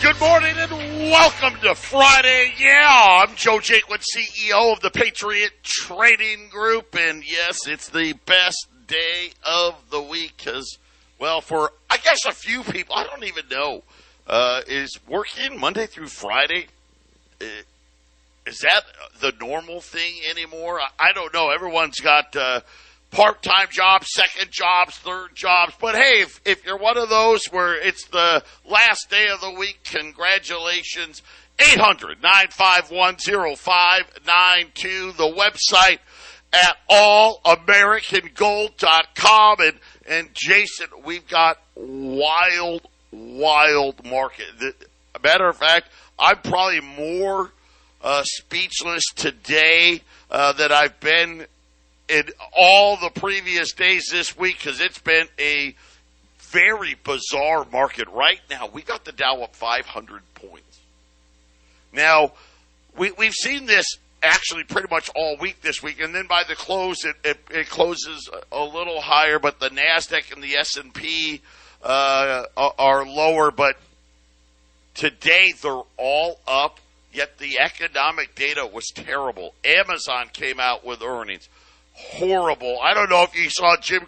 Good morning and welcome to Friday. Yeah, I'm Joe Jaquin, CEO of the Patriot Trading Group, and yes, it's the best day of the week because, well, for I guess a few people, I don't even know, uh, is working Monday through Friday. Uh, is that the normal thing anymore? I, I don't know. Everyone's got. Uh, part-time jobs, second jobs, third jobs. But hey, if, if you're one of those where it's the last day of the week, congratulations. 800-951-0592, the website at allamericangold.com. And, and Jason, we've got wild, wild market. matter of fact, I'm probably more uh, speechless today uh, that I've been in all the previous days this week because it's been a very bizarre market right now. We got the Dow up 500 points. Now, we, we've seen this actually pretty much all week this week, and then by the close, it, it, it closes a little higher, but the Nasdaq and the S and P uh, are lower. But today they're all up. Yet the economic data was terrible. Amazon came out with earnings horrible. I don't know if you saw Jim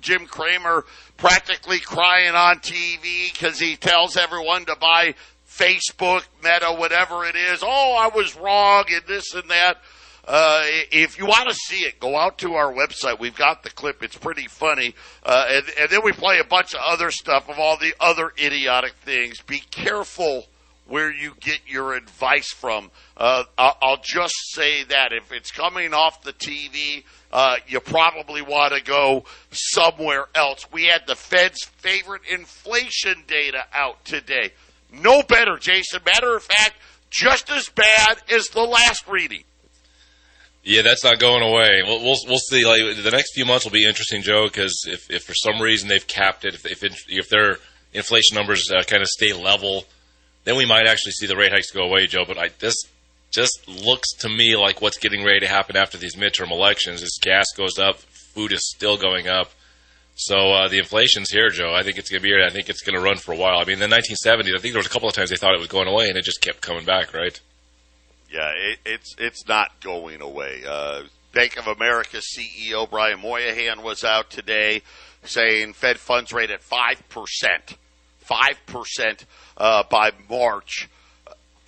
Jim Cramer practically crying on TV because he tells everyone to buy Facebook, Meta, whatever it is. Oh, I was wrong and this and that. Uh, if you want to see it, go out to our website. We've got the clip. It's pretty funny. Uh, and, and then we play a bunch of other stuff of all the other idiotic things. Be careful where you get your advice from. Uh, I'll just say that if it's coming off the TV, uh, you probably want to go somewhere else. We had the Fed's favorite inflation data out today. No better, Jason. Matter of fact, just as bad as the last reading. Yeah, that's not going away. We'll we'll, we'll see. Like the next few months will be interesting, Joe, because if, if for some reason they've capped it, if if, if their inflation numbers uh, kind of stay level, then we might actually see the rate hikes go away, Joe. But I, this just looks to me like what's getting ready to happen after these midterm elections is gas goes up, food is still going up. So uh, the inflation's here, Joe. I think it's going to be here. I think it's going to run for a while. I mean, in the 1970s, I think there was a couple of times they thought it was going away, and it just kept coming back, right? Yeah, it, it's it's not going away. Uh, Bank of America CEO Brian Moynihan was out today saying Fed funds rate at five percent, five percent uh, by March.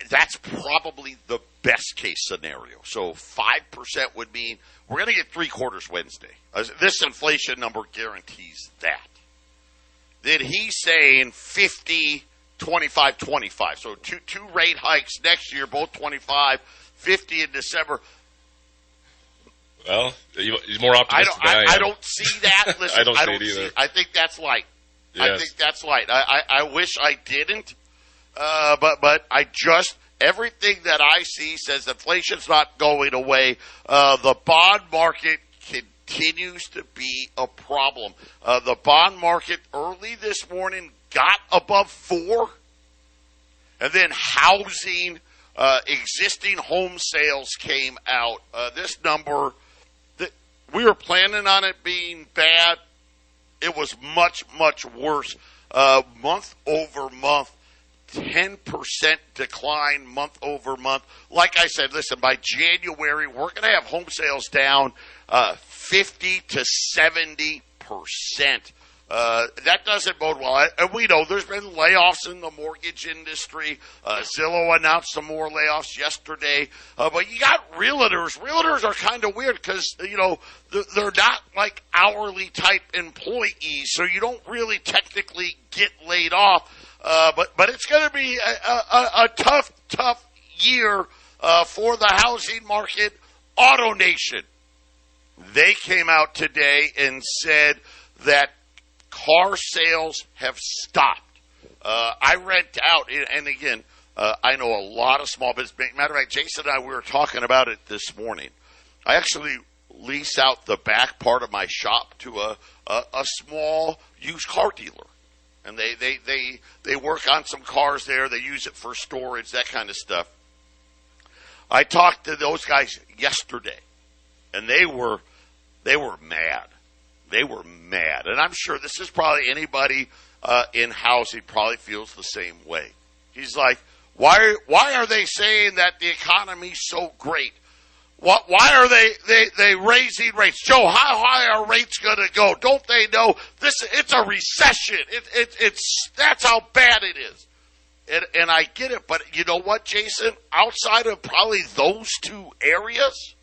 That's probably the best case scenario. So 5% would mean we're going to get three quarters Wednesday. This inflation number guarantees that. Then he's saying 50, 25, 25. So two, two rate hikes next year, both 25, 50 in December. Well, he's more optimistic I don't, I, I, I don't see that. Listen, I don't, I don't see it either. See, I think that's light. Yes. I think that's light. I, I, I wish I didn't, uh, but but I just Everything that I see says inflation's not going away. Uh, the bond market continues to be a problem. Uh, the bond market early this morning got above four, and then housing, uh, existing home sales came out. Uh, this number, that we were planning on it being bad. It was much, much worse. Uh, month over month, 10% decline month over month. Like I said, listen, by January, we're going to have home sales down uh, 50 to 70%. Uh, that doesn't bode well. And we know there's been layoffs in the mortgage industry. Uh, Zillow announced some more layoffs yesterday. Uh, but you got realtors. Realtors are kind of weird because, you know, they're not like hourly type employees. So you don't really technically get laid off. Uh, but but it's going to be a, a, a, tough, tough year uh, for the housing market. AutoNation, they came out today and said that car sales have stopped. Uh, I rent out, and again, uh, I know a lot of small business. Matter of fact, Jason and I we were talking about it this morning. I actually lease out the back part of my shop to a a, a small used car dealer, and they they they they work on some cars there. They use it for storage, that kind of stuff. I talked to those guys yesterday, and they were they were mad. They were mad, and I'm sure this is probably anybody uh, in housing probably feels the same way. He's like, why why are they saying that the economy's so great? What, why are they, they, they raising rates? Joe, how high are rates going to go? Don't they know this? It's a recession. It, it, it's, that's how bad it is. And, and I get it, but you know what, Jason? Outside of probably those two areas,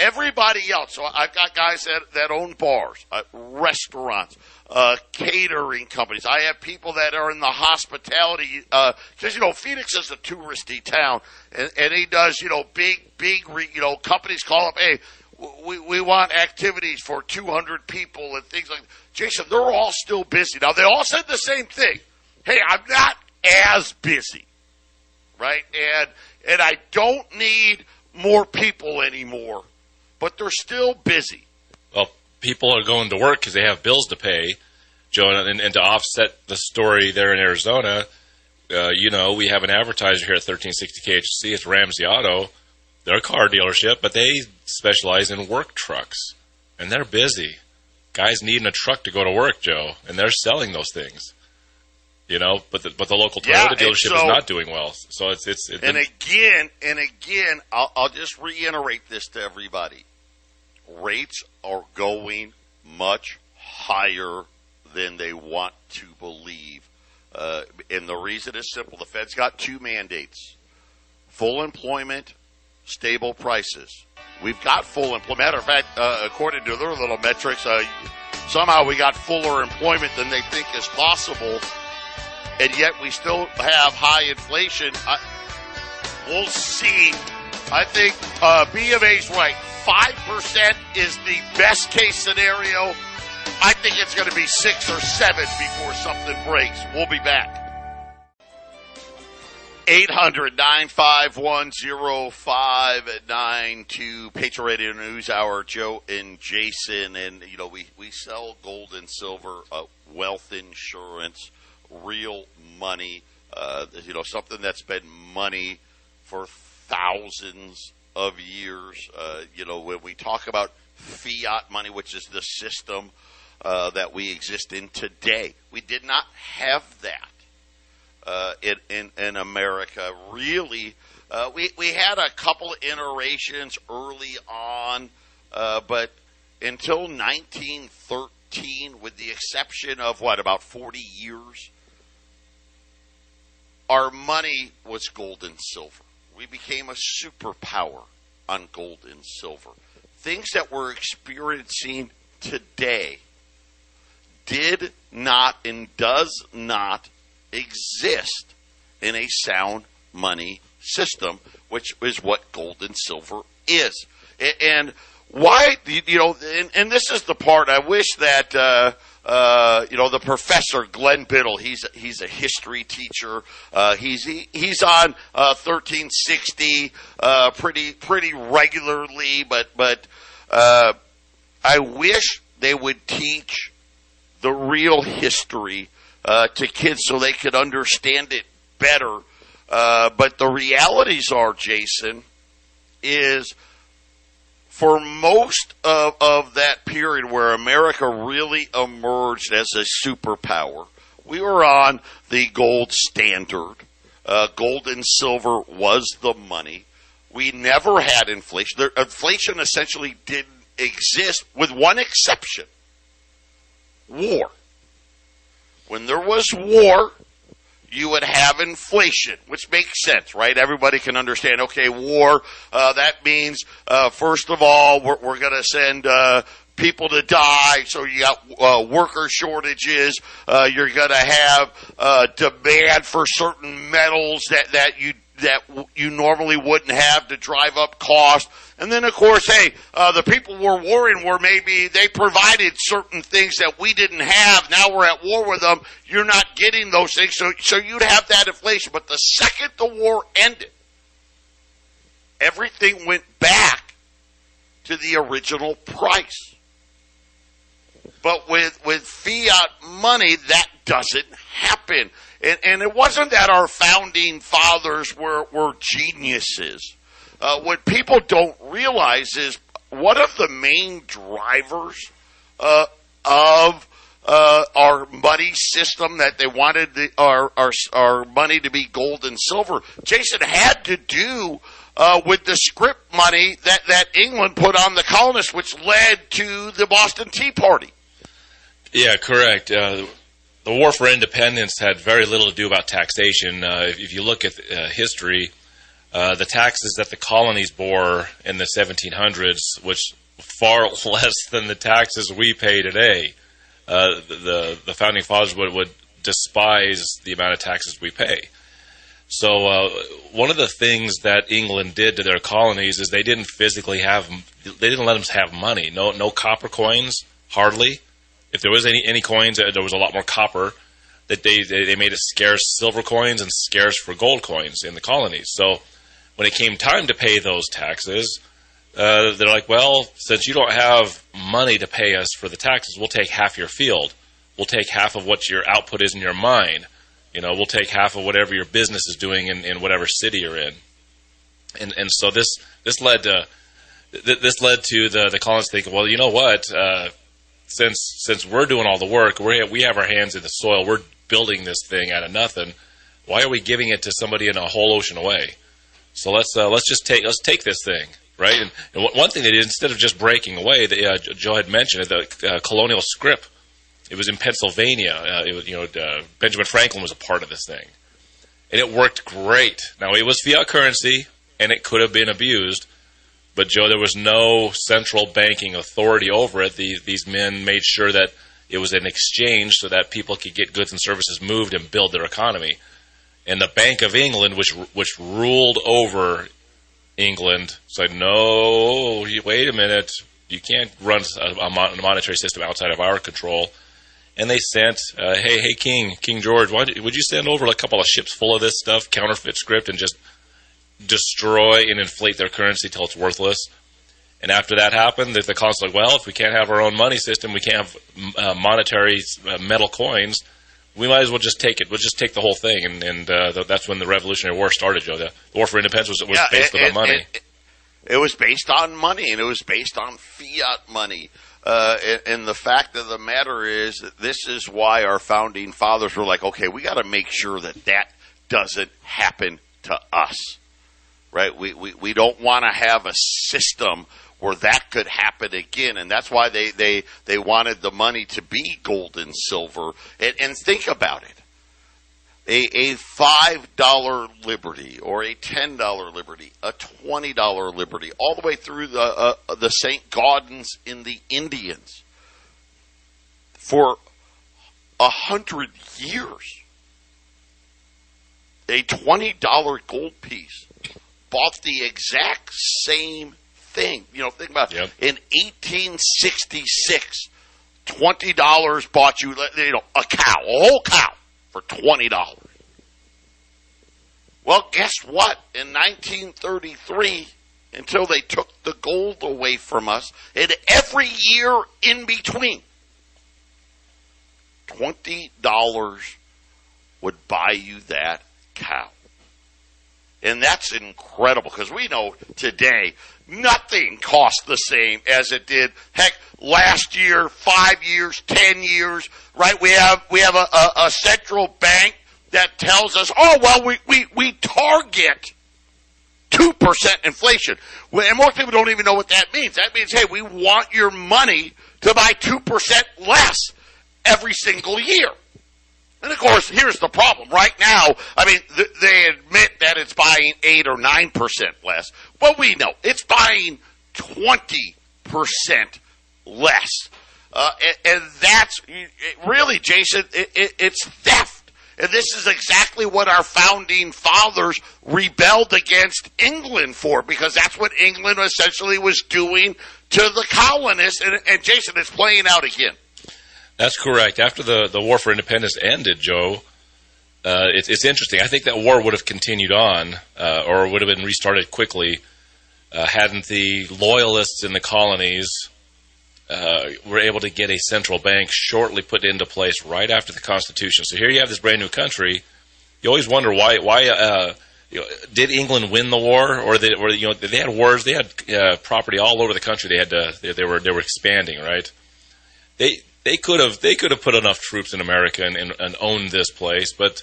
everybody else. So I've got guys that, that own bars, uh, restaurants, uh, catering companies. I have people that are in the hospitality, because, uh, you know, Phoenix is a touristy town, and, and he does, you know, big, big, you know, companies call up, hey, we, we want activities for 200 people and things like that. Jason, they're all still busy. Now, they all said the same thing. Hey, I'm not as busy, right? And, and I don't need more people anymore, but they're still busy Well, people are going to work because they have bills to pay, Joe. And, and to offset the story there in Arizona, uh, you know, we have an advertiser here at 1360 KHC. It's Ramsey Auto. They're a car dealership, but they specialize in work trucks, and they're busy. Guys needing a truck to go to work, Joe, and they're selling those things. You know, but the, but the local Toyota yeah, dealership so, is not doing well. So it's it's. and again, and again, I'll, I'll just reiterate this to everybody: rates are going much higher than they want to believe. Uh, and the reason is simple. The Fed's got two mandates. Full employment, stable prices. We've got full employment. Matter of fact, uh, according to their little metrics, uh, somehow we got fuller employment than they think is possible. And yet we still have high inflation. I, we'll see. I think uh, B of A's right. 5% is the best case scenario. I think it's going to be six or seven before something breaks. We'll be back. 800 951 0592 Patriot Radio News Hour, Joe and Jason. And, you know, we, we sell gold and silver, uh, wealth insurance, real money, uh, you know, something that's been money for thousands of years. Uh, you know, when we talk about fiat money, which is the system uh, that we exist in today, we did not have that uh, in, in, in America. Really, uh, we we had a couple of iterations early on, uh, but until 1913, with the exception of what about 40 years, our money was gold and silver we became a superpower on gold and silver. Things that we're experiencing today did not and does not exist in a sound money system, which is what gold and silver is. And why, you know, and, and this is the part I wish that, uh, uh, you know, the professor Glenn Biddle. He's he's a history teacher. Uh, he's he, he's on uh, thirteen sixty uh, pretty pretty regularly. But but uh, I wish they would teach the real history uh, to kids so they could understand it better. Uh but the realities are, Jason, is for most of, of that period where America really emerged as a superpower, we were on the gold standard. Uh, gold and silver was the money. We never had inflation. The, inflation essentially didn't exist, with one exception war. When there was war, you would have inflation, which makes sense, right? Everybody can understand. Okay, war. Uh, that means, uh, first of all, we're, we're going to send uh, people to die. So you got uh, worker shortages. Uh, you're going to have uh, demand for certain metals that that you that you normally wouldn't have to drive up cost. And then, of course, hey, uh, the people we're warring were maybe they provided certain things that we didn't have. Now we're at war with them. You're not getting those things, so so you'd have that inflation. But the second the war ended, everything went back to the original price. But with with fiat money, that doesn't happen. And, and it wasn't that our founding fathers were, were geniuses. Uh, what people don't realize is one of the main drivers uh, of uh, our money system that they wanted the, our, our, our money to be gold and silver, Jason had to do uh, with the scrip money that, that England put on the colonists, which led to the Boston Tea Party. Yeah, correct. Uh, the War for Independence had very little to do about taxation. Uh, if, if, you look at uh, history, uh, the taxes that the colonies bore in the 1700s, which far less than the taxes we pay today, uh, the the founding fathers would, would despise the amount of taxes we pay. So uh, one of the things that England did to their colonies is they didn't physically have they didn't let them have money. No no copper coins, hardly if there was any any coins, uh, there was a lot more copper. That they they made it scarce silver coins and scarce for gold coins in the colonies. So when it came time to pay those taxes, uh, they're like, well, since you don't have money to pay us for the taxes, we'll take half your field. We'll take half of what your output is in your mine. You know, we'll take half of whatever your business is doing in, in whatever city you're in. And and so this this led to this led to the the colonists thinking, well, you know what? Uh, since since we're doing all the work, we we have our hands in the soil. We're building this thing out of nothing. Why are we giving it to somebody in a whole ocean away? So let's uh, let's just take let's take this thing right. And, and one thing they did instead of just breaking away, uh, Joe had mentioned the uh, colonial scrip. It was in Pennsylvania. Uh, it was, you know uh, Benjamin Franklin was a part of this thing, and it worked great. Now it was fiat currency, and it could have been abused but Joe, there was no central banking authority over it. These, these men made sure that it was an exchange so that people could get goods and services moved and build their economy. And the Bank of England, which which ruled over England, said, "No, wait a minute, you can't run a, a monetary system outside of our control." And they sent, uh, "Hey, hey, King, King George, why, would you send over a couple of ships full of this stuff, counterfeit scrip, and just destroy and inflate their currency till it's worthless. And after that happened, the, the was like, well, if we can't have our own money system, we can't have uh, monetary uh, metal coins. We might as well just take it. We'll just take the whole thing, and, and uh, that's when the Revolutionary War started. Joe, the War for Independence was, was yeah, based on money. It, it, was based on money, and it was based on fiat money. Uh, and, and, the fact of the matter is that this is why our founding fathers were like, okay, we got to make sure that that doesn't happen to us right? We, we, we don't want to have a system where that could happen again. And that's why they, they, they wanted the money to be gold and silver. And, and think about it. A, a $5 liberty or a $10 liberty, a $20 liberty, all the way through the, uh, the St. Gaudens in the Indians for a hundred years. A $20 gold piece bought the exact same thing. You know, think about yep. in 1866, twenty dollars bought you, you know, a cow, a whole cow for twenty dollars. Well, guess what? In 1933, until they took the gold away from us, and every year in between, twenty dollars would buy you that cow. And that's incredible because we know today nothing costs the same as it did. Heck, last year, five years, ten years, right? We have, we have a, a, a central bank that tells us, oh, well, we, we, we target 2% inflation. And most people don't even know what that means. That means, hey, we want your money to buy 2% less every single year. And of course, here's the problem. Right now, I mean, th- they admit that it's buying 8 or 9% less, but we know it's buying 20% less. Uh, and, and, that's really, Jason, it, it, it's theft. And this is exactly what our founding fathers rebelled against England for, because that's what England essentially was doing to the colonists. And, and Jason, it's playing out again. That's correct. After the, the war for independence ended, Joe, uh, it, it's interesting. I think that war would have continued on, uh, or would have been restarted quickly, uh, hadn't the loyalists in the colonies uh, were able to get a central bank shortly put into place right after the Constitution. So here you have this brand new country. You always wonder why why uh, you know, did England win the war, or they, or you know they had wars, they had uh, property all over the country. They had to they, they were they were expanding, right? They they could have they could have put enough troops in America and, and, and owned this place, but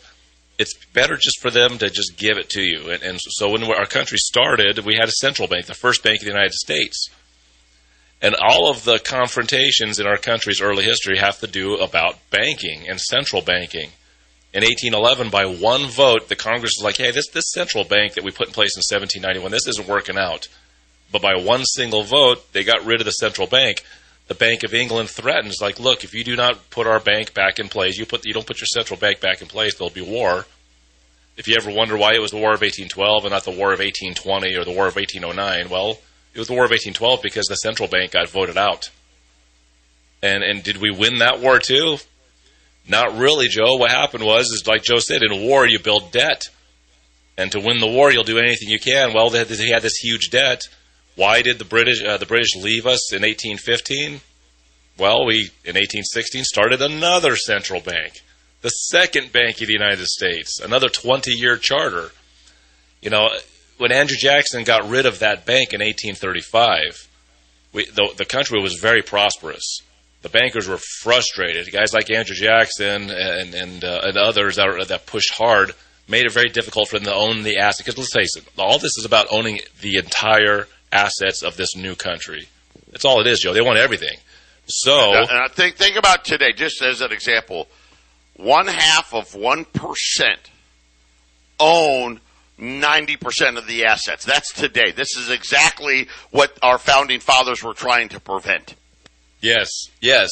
it's better just for them to just give it to you. And, and so when our country started, we had a central bank, the first bank of the United States. And all of the confrontations in our country's early history have to do about banking and central banking. In 1811, by one vote, the Congress was like, hey, this, this central bank that we put in place in 1791, this isn't working out. But by one single vote, they got rid of the central bank. The Bank of England threatens, like, look, if you do not put our bank back in place, you put you don't put your central bank back in place, there'll be war. If you ever wonder why it was the War of 1812 and not the War of 1820 or the War of 1809, well, it was the War of 1812 because the central bank got voted out. And and did we win that war too? Not really, Joe. What happened was, is like Joe said, in war you build debt, and to win the war you'll do anything you can. Well, they had this huge debt. Why did the British uh, the British leave us in 1815? Well, we in 1816 started another central bank, the second bank of the United States, another 20 year charter. You know, when Andrew Jackson got rid of that bank in 1835, we, the, the country was very prosperous. The bankers were frustrated. Guys like Andrew Jackson and and, uh, and others that, that pushed hard made it very difficult for them to own the asset. Because let's face it, all this is about owning the entire assets of this new country. That's all it is, Joe. They want everything. So, and I think think about today, just as an example, one half of one percent own 90% of the assets. That's today. This is exactly what our founding fathers were trying to prevent. Yes, yes.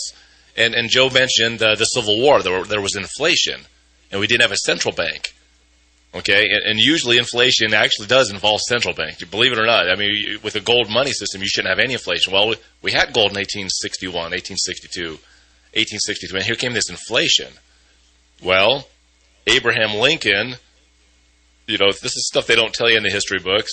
And, and Joe mentioned uh, the Civil War. There, were, there was inflation, and we didn't have a central bank. Okay, and, and, usually inflation actually does involve central bank. Believe it or not. I mean, with a gold money system, you shouldn't have any inflation. Well, we, we had gold in 1861, 1862, 1863, and here came this inflation. Well, Abraham Lincoln you know, this is stuff they don't tell you in the history books.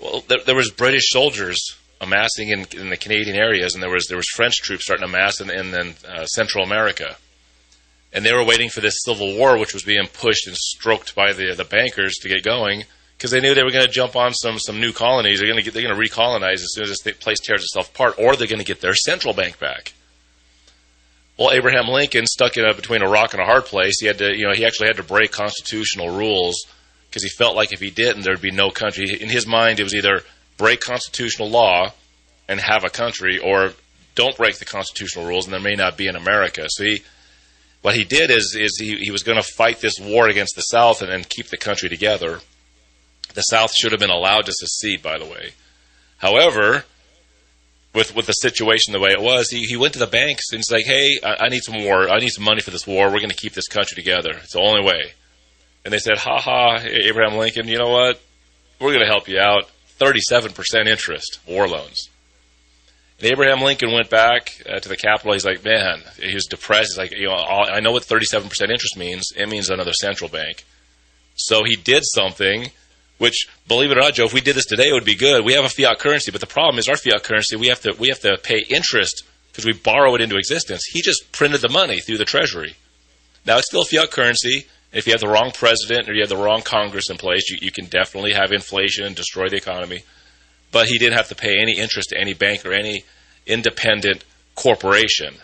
Well, there, there was British soldiers amassing in, in, the Canadian areas, and there was there was French troops starting to amass in, in, in uh, Central America, and they were waiting for this civil war, which was being pushed and stroked by the the bankers to get going, because they knew they were going to jump on some some new colonies. They're going to get they're going to recolonize as soon as this place tears itself apart, or they're going to get their central bank back. Well, Abraham Lincoln stuck a, between a rock and a hard place. He had to, you know, he actually had to break constitutional rules because he felt like if he didn't, there'd be no country. In his mind, it was either break constitutional law and have a country, or don't break the constitutional rules, and there may not be an America. So he, what he did is, is he, he was going to fight this war against the South and, and keep the country together. The South should have been allowed to secede, by the way. However, with with the situation the way it was, he, he went to the banks and he's like, "Hey, I, I need some war. I need some money for this war. We're going to keep this country together. It's the only way." and they said, "Ha ha, Abraham Lincoln, you know what? We're going to help you out. Thirty-seven percent interest, war loans." And Abraham Lincoln went back uh, to the Capitol. He's like, "Man," he was depressed. He's like, "You know, I know what thirty-seven percent interest means. It means another central bank." So he did something. Which, believe it or not, Joe, if we did this today, it would be good. We have a fiat currency, but the problem is our fiat currency. We have to we have to pay interest because we borrow it into existence. He just printed the money through the Treasury. Now it's still fiat currency. If you have the wrong president or you have the wrong Congress in place, you, you can definitely have inflation and destroy the economy. But he didn't have to pay any interest to any bank or any independent corporation.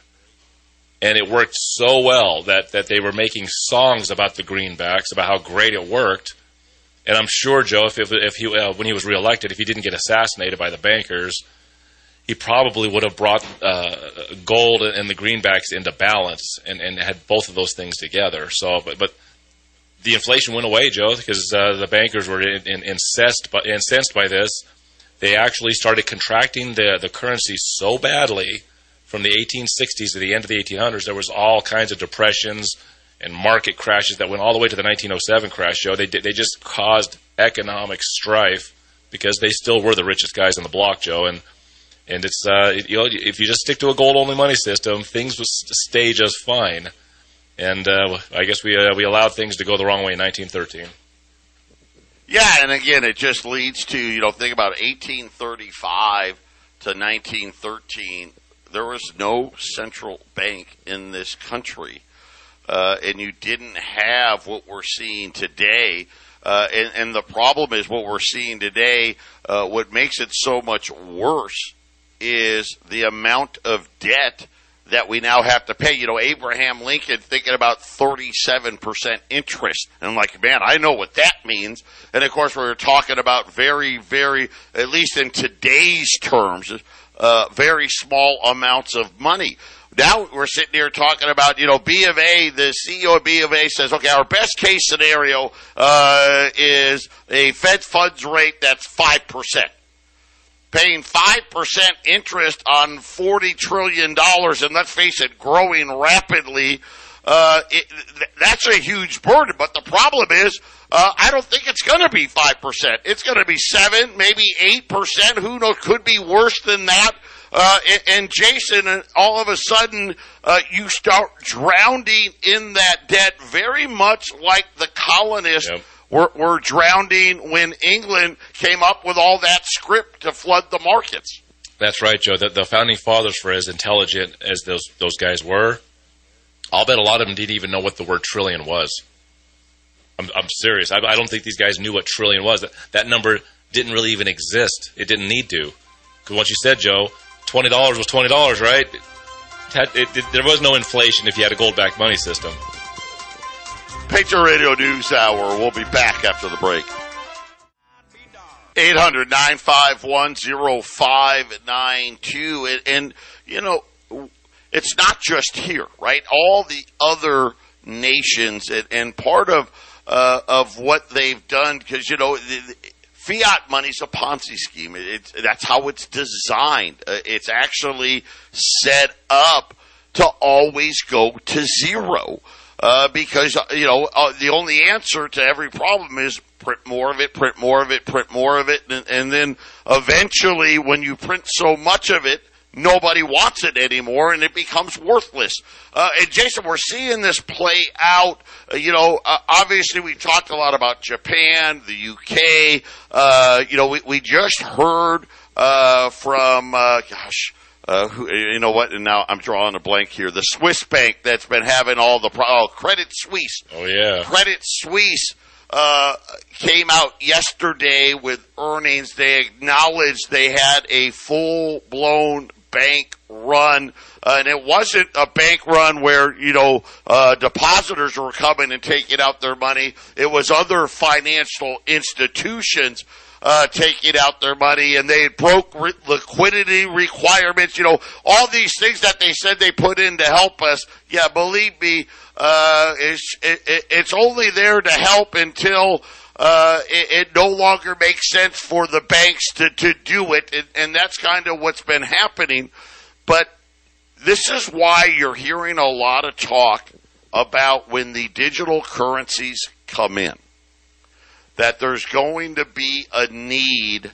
And it worked so well that, that they were making songs about the greenbacks, about how great it worked. And I'm sure, Joe, if, if, if he, uh, when he was reelected, if he didn't get assassinated by the bankers, he probably would have brought uh, gold and the greenbacks into balance and, and had both of those things together. So, but, but the inflation went away, Joe, because uh, the bankers were in, in, incensed, by, incensed by this. They actually started contracting the, the currency so badly from the 1860s to the end of the 1800s. There was all kinds of depressions. and market crashes that went all the way to the 1907 crash, Joe. They they just caused economic strife because they still were the richest guys on the block, Joe. And and it's uh, you know if you just stick to a gold only money system, things will stay just fine. And uh, I guess we uh, we allowed things to go the wrong way in 1913. Yeah, and again, it just leads to you know think about 1835 to 1913. There was no central bank in this country, uh, and you didn't have what we're seeing today. Uh, and, and, the problem is what we're seeing today. Uh, what makes it so much worse is the amount of debt that we now have to pay. You know, Abraham Lincoln thinking about 37% interest. And I'm like, man, I know what that means. And of course, we are talking about very, very, at least in today's terms, uh, very small amounts of money. Now we're sitting here talking about, you know, B of A, the CEO of B of A says, okay, our best case scenario, uh, is a Fed funds rate that's 5% paying 5% interest on $40 trillion, and let's face it, growing rapidly, uh, it, that's a huge burden. But the problem is, uh, I don't think it's going to be 5%. It's going to be 7, maybe 8%. Who knows? Could be worse than that. Uh, and, Jason, all of a sudden, uh, you start drowning in that debt very much like the colonists yep were, were drowning when England came up with all that scrip to flood the markets. That's right, Joe. The, the founding fathers, for as intelligent as those those guys were, I'll bet a lot of them didn't even know what the word trillion was. I'm, I'm serious. I, I, don't think these guys knew what trillion was. That, that number didn't really even exist. It didn't need to. Because what you said, Joe, twenty dollars was twenty dollars, right? It, it, there was no inflation if you had a gold-backed money system. Patriot Radio News Hour. We'll be back after the break. 800 951 0592. And, you know, it's not just here, right? All the other nations, and, and part of uh, of what they've done, because, you know, the, the fiat money's a Ponzi scheme. It, that's how it's designed. Uh, it's actually set up to always go to zero uh, because uh, you know uh, the only answer to every problem is print more of it, print more of it, print more of it, and, and then eventually, when you print so much of it, nobody wants it anymore, and it becomes worthless. Uh, and Jason, we're seeing this play out. Uh, you know, obviously we talked a lot about Japan, the UK. you know, we, we just heard from gosh uh, who, you know what? And now I'm drawing a blank here. The Swiss bank that's been having all the pro- oh, Credit Suisse. Oh yeah, Credit Suisse uh, came out yesterday with earnings. They acknowledged they had a full blown bank run. Uh, and it wasn't a bank run where you know uh, depositors were coming and taking out their money. It was other financial institutions uh, taking out their money and they broke re- liquidity requirements. You know, all these things that they said they put in to help us. Yeah, believe me, uh, it's, it, it's only there to help until, uh, it, it, no longer makes sense for the banks to, to do it. And, and that's kind of what's been happening. But this is why you're hearing a lot of talk about when the digital currencies come in that there's going to be a need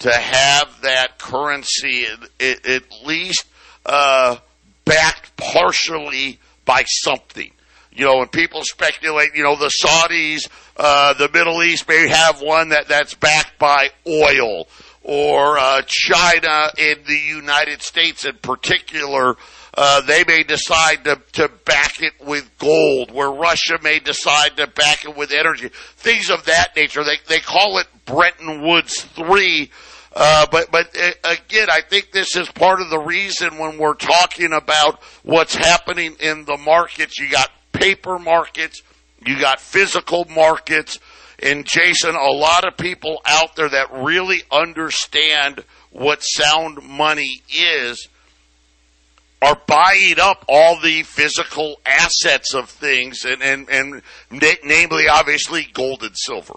to have that currency at, at least uh, backed partially by something. You know, when people speculate, you know, the Saudis, uh, the Middle East may have one that, that's backed by oil, or uh, China and the United States in particular uh, they may decide to, to back it with gold, where Russia may decide to back it with energy, things of that nature. They they call it Bretton Woods three. Uh, but but uh, again, I think this is part of the reason when we're talking about what's happening in the markets. You got paper markets, you got physical markets, and Jason, a lot of people out there that really understand what sound money is are buying up all the physical assets of things, and and, and namely, obviously, gold and silver.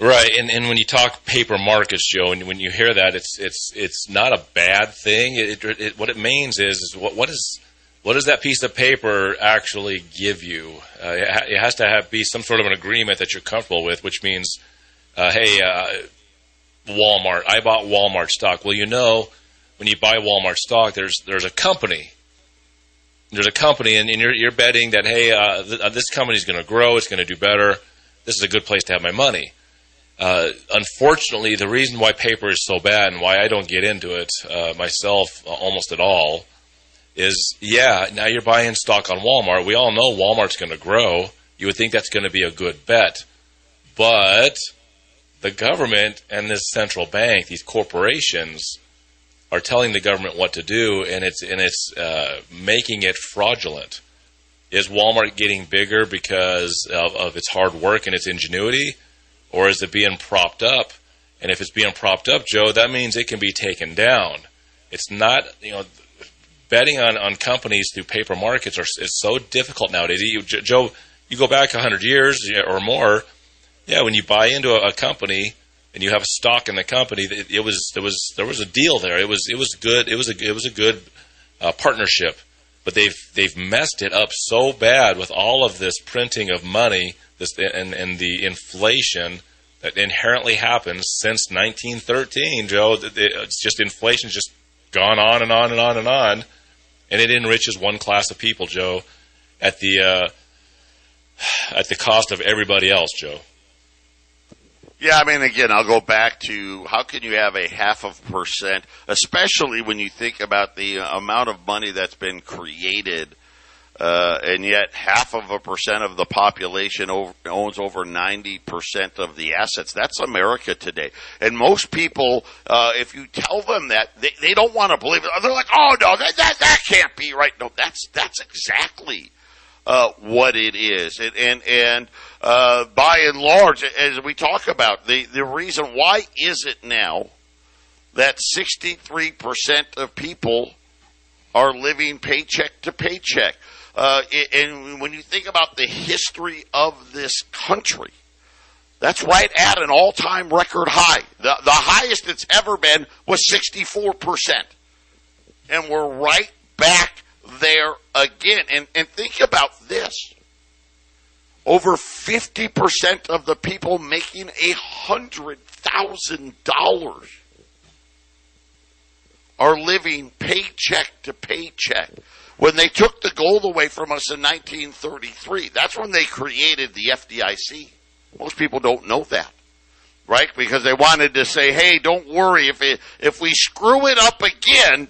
Right, and and when you talk paper markets, Joe, and when you hear that, it's it's it's not a bad thing. It, it, it what it means is, is what what is what does that piece of paper actually give you? Uh, it has to have be some sort of an agreement that you're comfortable with, which means, uh, hey, uh, Walmart, I bought Walmart stock. Well, you know, when you buy Walmart stock, there's there's a company. There's a company, and, and you're, you're betting that hey, uh, th- uh, this company's going to grow, it's going to do better. This is a good place to have my money. Uh, unfortunately, the reason why paper is so bad and why I don't get into it uh, myself uh, almost at all is yeah, now you're buying stock on Walmart. We all know Walmart's going to grow. You would think that's going to be a good bet. But the government and this central bank, these corporations, are telling the government what to do, and it's and it's uh, making it fraudulent. Is Walmart getting bigger because of, of its hard work and its ingenuity, or is it being propped up? And if it's being propped up, Joe, that means it can be taken down. It's not, you know, betting on, on companies through paper markets are, is so difficult nowadays. You, Joe, you go back 100 years or more, yeah, when you buy into a, a company and you have stock in the company, it, it, was there was there was a deal there. It was it was good. It was a it was a good uh, partnership. But they've they've messed it up so bad with all of this printing of money, this and and the inflation that inherently happens since 1913. Joe, it's just inflation's just gone on and on and on and on, and it enriches one class of people, Joe, at the uh, at the cost of everybody else, Joe. Yeah, I mean, again, I'll go back to how can you have a half of percent, especially when you think about the amount of money that's been created, uh, and yet half of a percent of the population over, owns over 90% of the assets. That's America today. And most people, uh, if you tell them that, they, they don't want to believe it. They're like, oh no, that, that, that can't be right. No, that's, that's exactly, uh, what it is. And, and, and uh, by and large, as we talk about, the, the reason why is it now that 63% of people are living paycheck to paycheck? Uh, and when you think about the history of this country, that's right at an all-time record high. The, the highest it's ever been was 64%. And we're right back there again. And, and think about this. Over 50% of the people making $100,000 are living paycheck to paycheck. When they took the gold away from us in 1933, that's when they created the FDIC. Most people don't know that, right? Because they wanted to say, hey, don't worry, if, it, if we screw it up again,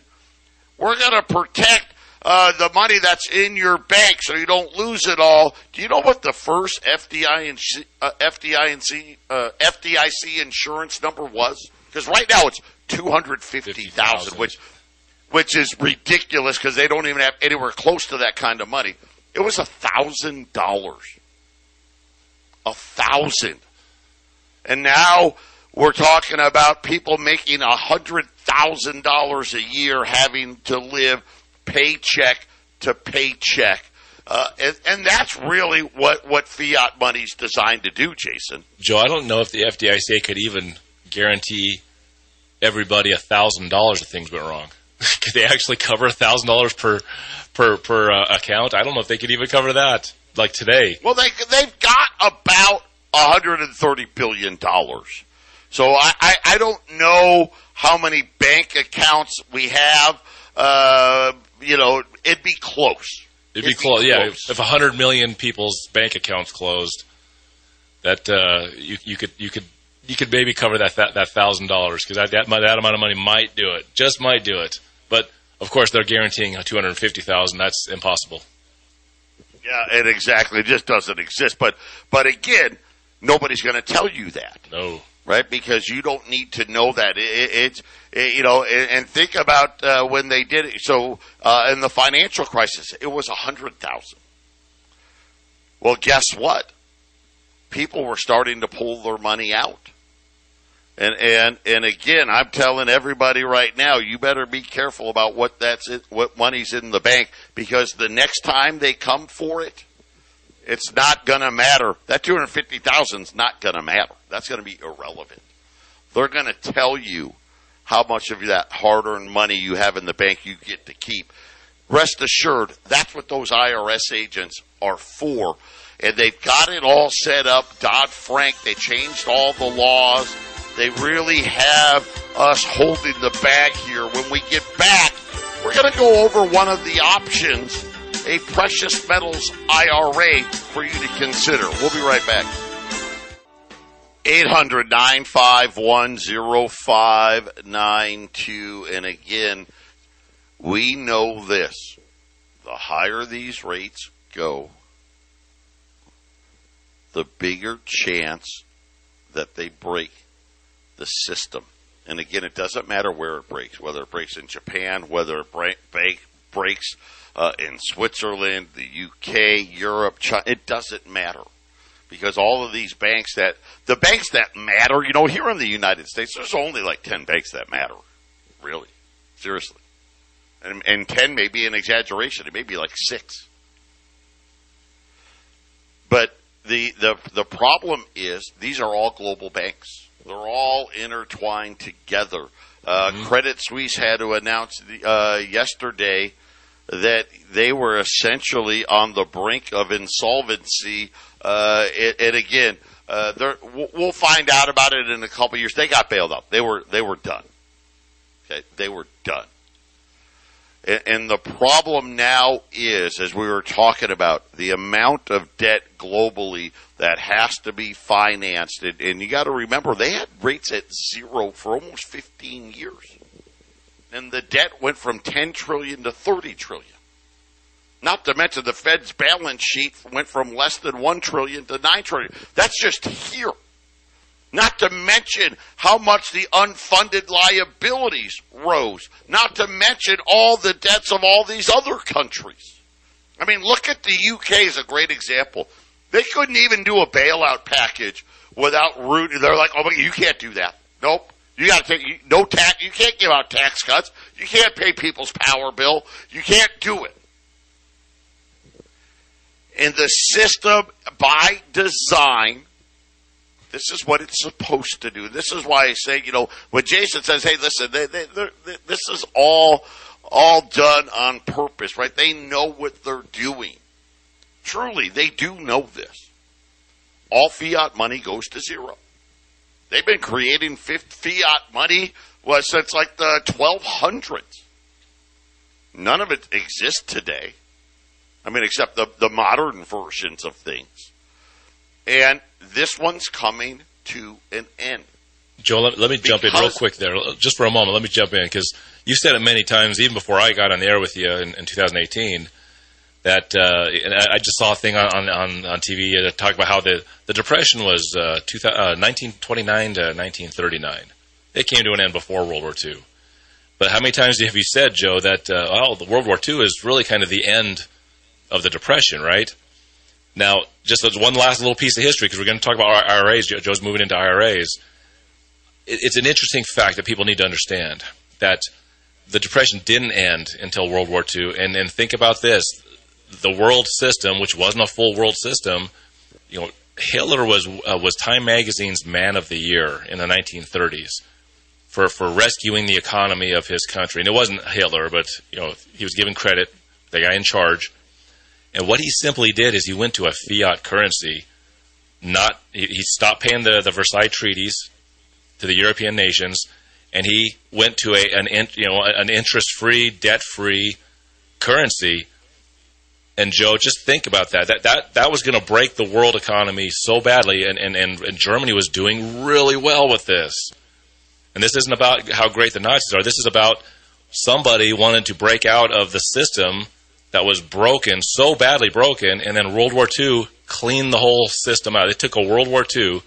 we're going to protect uh, the money that's in your bank so you don't lose it all. Do you know what the first FDIC, uh, FDIC, uh, FDIC insurance number was? Because right now it's two hundred fifty thousand, which which is ridiculous because they don't even have anywhere close to that kind of money. It was a thousand dollars, a thousand, and now we're talking about people making a hundred thousand dollars a year having to live paycheck to paycheck. Uh, and, and, that's really what, what fiat money's designed to do, Jason. Joe, I don't know if the FDIC could even guarantee everybody a thousand dollars if things went wrong. could they actually cover a thousand dollars per per per uh, account? I don't know if they could even cover that like today. Well, they they've got about 130 billion dollars. So I, I, I don't know how many bank accounts we have. Uh, you know, it'd be close. It'd, it'd be, close. Yeah, if, if hundred million people's bank accounts closed, that uh, you, you could you could you could maybe cover that that, that thousand dollars because that, that that amount of money might do it, just might do it. But of course, they're guaranteeing two hundred fifty thousand. That's impossible. Yeah, it exactly it just doesn't exist. But but again, nobody's going to tell you that. No right? Because you don't need to know that. It, it's it, you know, and, and think about uh, when they did it. So uh, in the financial crisis, it was a hundred thousand. Well, guess what? People were starting to pull their money out. And and and again, I'm telling everybody right now, you better be careful about what that's it, what money's in the bank because the next time they come for it, it's not going to matter. That 250,000 is not going to matter. That's going to be irrelevant. They're going to tell you how much of that hard-earned money you have in the bank you get to keep. Rest assured, that's what those IRS agents are for. And they've got it all set up. Dodd Frank, they changed all the laws. They really have us holding the bag here. When we get back, we're going to go over one of the options, a precious metals IRA for you to consider. We'll be right back. 800 951 And again, we know this. The higher these rates go, the bigger chance that they break the system. And again, it doesn't matter where it breaks, whether it breaks in Japan, whether it break, break, breaks uh, in Switzerland, the UK, Europe, China, it doesn't matter. Because all of these banks that, the banks that matter, you know, here in the United States, there's only like 10 banks that matter. Really. Seriously. And, and 10 may be an exaggeration. It may be like six. But the, the, the problem is these are all global banks. They're all intertwined together. Uh, mm-hmm. Credit Suisse had to announce uh, yesterday that they were essentially on the brink of insolvency. Uh, and, and, again, uh, we'll find out about it in a couple years. They got bailed out. They were they were done. Okay, they were done. And the problem now is, as we were talking about, the amount of debt globally that has to be financed. And, and you got to remember, they had rates at zero for almost 15 years. And the debt went from 10 trillion to 30 trillion. Not to mention the Fed's balance sheet went from less than 1 trillion to 9 trillion. That's just here. Not to mention how much the unfunded liabilities rose. Not to mention all the debts of all these other countries. I mean, look at the UK as a great example. They couldn't even do a bailout package without root. They're like, oh, you can't do that. Nope. You got to take no tax. You can't give out tax cuts. You can't pay people's power bill. You can't do it. And the system, by design, this is what it's supposed to do. This is why I say, you know, when Jason says, "Hey, listen, they, they, this is all all done on purpose, right? They know what they're doing. Truly, they do know this. All fiat money goes to zero. They've been creating fiat money was since like the 1200s. None of it exists today. I mean, except the, the modern versions of things. And this one's coming to an end. Joe, let, let me because jump in real quick there, just for a moment. Let me jump in because you said it many times, even before I got on the air with you in, in 2018. That uh, I just saw a thing on on, on TV to talk about how the, the depression was uh, uh, 1929 to 1939. It came to an end before World War II. But how many times have you said, Joe, that uh, well, the World War II is really kind of the end of the depression, right? Now, just as one last little piece of history, because we're going to talk about IRAs. Joe's moving into IRAs. It's an interesting fact that people need to understand that the Depression didn't end until World War II. And, and think about this the world system, which wasn't a full world system, you know, Hitler was, uh, was Time Magazine's Man of the Year in the 1930s for, for rescuing the economy of his country. And it wasn't Hitler, but, you know, he was given credit, the guy in charge and what he simply did is he went to a fiat currency. Not he, he stopped paying the, the Versailles treaties to the European nations, and he went to a an you know an interest free, debt free currency. And Joe, just think about that. That that that was going to break the world economy so badly, and, and, and, and Germany was doing really well with this. And this isn't about how great the Nazis are. This is about somebody wanted to break out of the system that was broken, so badly broken, and then World War II cleaned the whole system out. It took a World War II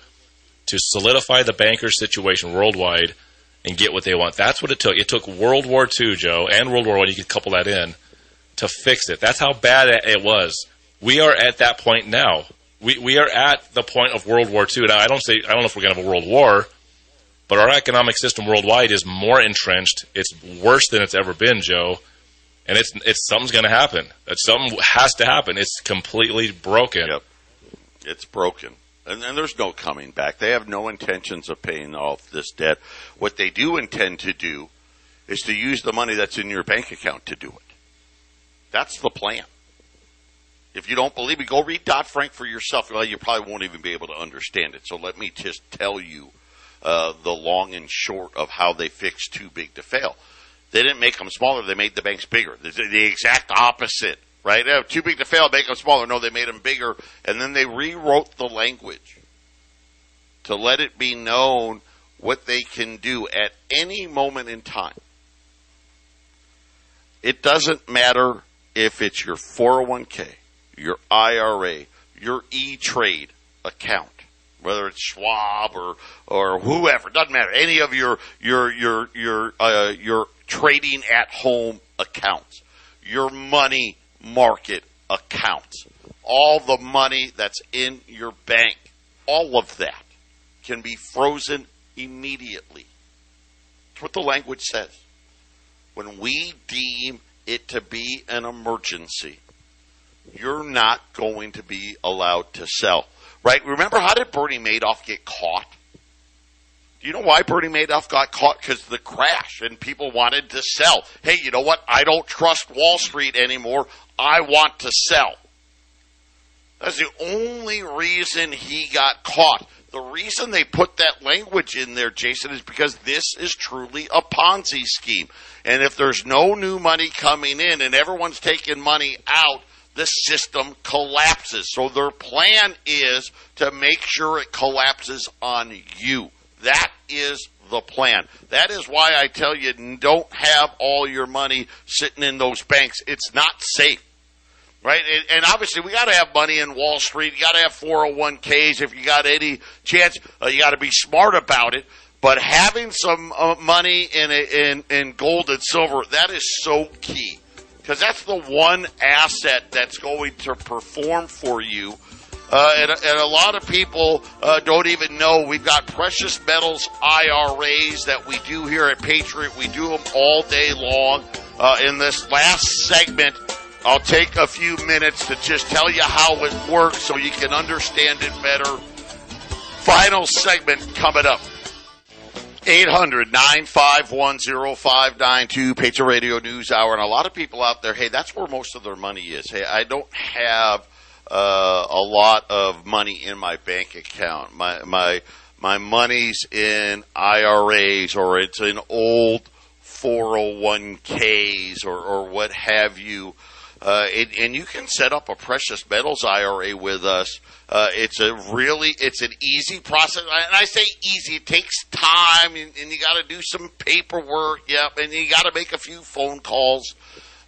to solidify the banker situation worldwide and get what they want. That's what it took. It took World War II, Joe, and World War One. You could couple that in to fix it. That's how bad it was. We are at that point now. We we are at the point of World War II. Now, I don't say I don't know if we're going to have a world war, but our economic system worldwide is more entrenched. It's worse than it's ever been, Joe and it's it's something's going to happen. That something has to happen. It's completely broken. Yep, it's broken, and, and there's no coming back. They have no intentions of paying off this debt. What they do intend to do is to use the money that's in your bank account to do it. That's the plan. If you don't believe me, go read Dodd Frank for yourself. Well, you probably won't even be able to understand it. So let me just tell you uh, the long and short of how they fixed too big to fail. They didn't make them smaller; they made the banks bigger. The, the exact opposite, right? Uh, too big to fail, make them smaller. No, they made them bigger, and then they rewrote the language to let it be known what they can do at any moment in time. It doesn't matter if it's your 401k, your IRA, your E Trade account, whether it's Schwab or or whoever, doesn't matter. Any of your your your your uh, your trading at home accounts, your money market accounts, all the money that's in your bank, all of that can be frozen immediately. That's what the language says. When we deem it to be an emergency, you're not going to be allowed to sell. Right? Remember how did Bernie Madoff get caught? Do you know why Bernie Madoff got caught? Because the crash and people wanted to sell. Hey, you know what? I don't trust Wall Street anymore. I want to sell. That's the only reason he got caught. The reason they put that language in there, Jason, is because this is truly a Ponzi scheme. And if there's no new money coming in and everyone's taking money out, the system collapses. So their plan is to make sure it collapses on you. That is the plan. That is why I tell you don't have all your money sitting in those banks. It's not safe right? And, obviously, we got to have money in Wall Street. You got to have 401ks if you got any chance. Uh, you got to be smart about it. But having some uh, money in, in in gold and silver that is so key because that's the one asset that's going to perform for you. Uh, and, and, a lot of people uh, don't even know we've got precious metals IRAs that we do here at Patriot. We do them all day long. Uh, in this last segment, I'll take a few minutes to just tell you how it works so you can understand it better. Final segment coming up. 800 951 0592, Patriot Radio News Hour. And a lot of people out there, hey, that's where most of their money is. Hey, I don't have uh, a lot of money in my bank account. My, my, my money's in IRAs or it's in old 401ks or, or what have you. Uh, and, and, you can set up a precious metals IRA with us. Uh, it's a really, it's an easy process. And I say easy, it takes time and, and you got to do some paperwork. Yep. And you got to make a few phone calls.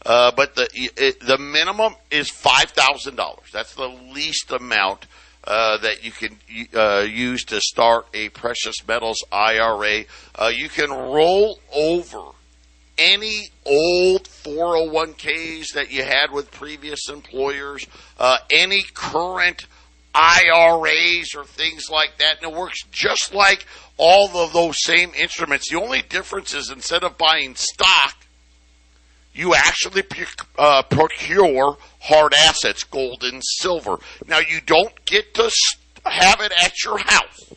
Uh, but the, it, the minimum is $5,000. That's the least amount. Uh, that you can uh, use to start a precious metals IRA. Uh, you can roll over any old 401ks that you had with previous employers, uh, any current IRAs or things like that. And it works just like all of those same instruments. The only difference is instead of buying stock, you actually uh, procure hard assets, gold and silver. Now, you don't get to have it at your house.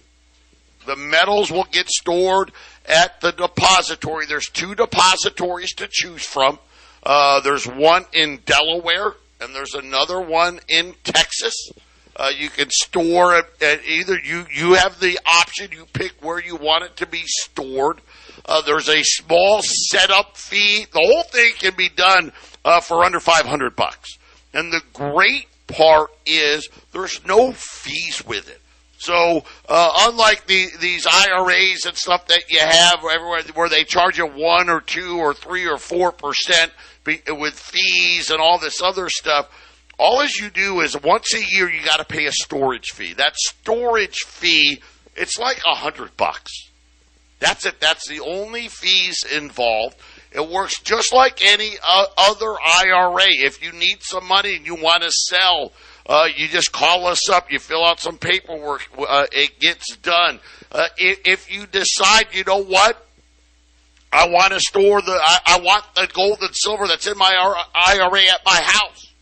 The metals will get stored at the depository. There's two depositories to choose from. Uh, there's one in Delaware, and there's another one in Texas. Uh, you can store it at either you you have the option you pick where you want it to be stored. Uh, there's a small setup fee. The whole thing can be done uh, for under 500 bucks. And the great part is there's no fees with it. So, uh, unlike the, these IRAs and stuff that you have everywhere where they charge you one or two or three or four percent with fees and all this other stuff, all as you do is once a year you got to pay a storage fee. That storage fee, it's like a hundred bucks. That's it. That's the only fees involved. It works just like any uh, other IRA. If you need some money and you want to sell uh, you just call us up. You fill out some paperwork. Uh, it gets done. Uh, if, you decide, you know what, I want to store the, I, I, want the gold and silver that's in my IRA at my house.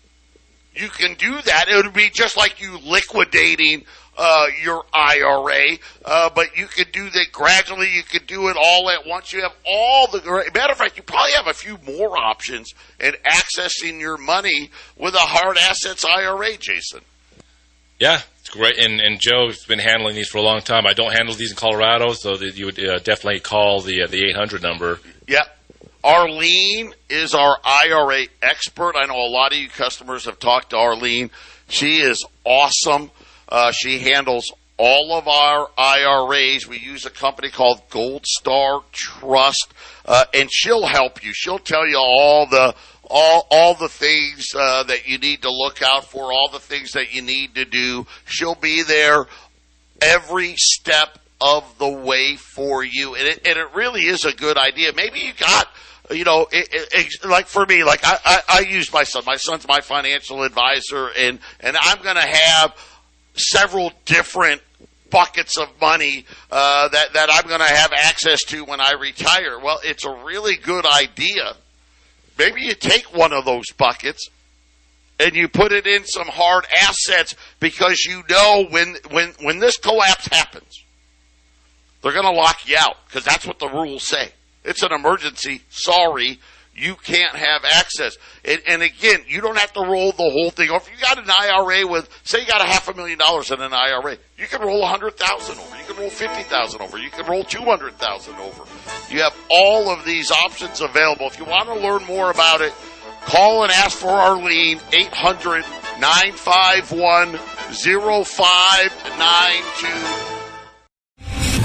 you can do that. It would be just like you liquidating uh, your IRA, uh, but you could do that gradually. You could do it all at once. You have all the matter of fact, you probably have a few more options in accessing your money with a hard assets IRA, Jason. Yeah, it's great. And and Joe's been handling these for a long time. I don't handle these in Colorado, so that you would uh, definitely call the uh, the eight hundred number. Yeah. Arlene is our IRA expert. I know a lot of you customers have talked to Arlene. She is awesome. Uh, she handles all of our IRAs. We use a company called Gold Star Trust, uh, and she'll help you. She'll tell you all the all all the things uh, that you need to look out for, all the things that you need to do. She'll be there every step of the way for you, and it, and it really is a good idea. Maybe you got you know, it, it, like for me, like I, I, I use my son. My son's my financial advisor, and and I'm going to have several different buckets of money uh, that that I'm going to have access to when I retire. Well, it's a really good idea. Maybe you take one of those buckets and you put it in some hard assets because you know when when when this collapse happens, they're going to lock you out because that's what the rules say. It's an emergency. Sorry, you can't have access. And, and, again, you don't have to roll the whole thing. If you got an IRA with, say, you got a half a million dollars in an IRA, you can roll a hundred thousand over. You can roll fifty thousand over. You can roll two hundred thousand over. You have all of these options available. If you want to learn more about it, call and ask for Arlene 800 951 0592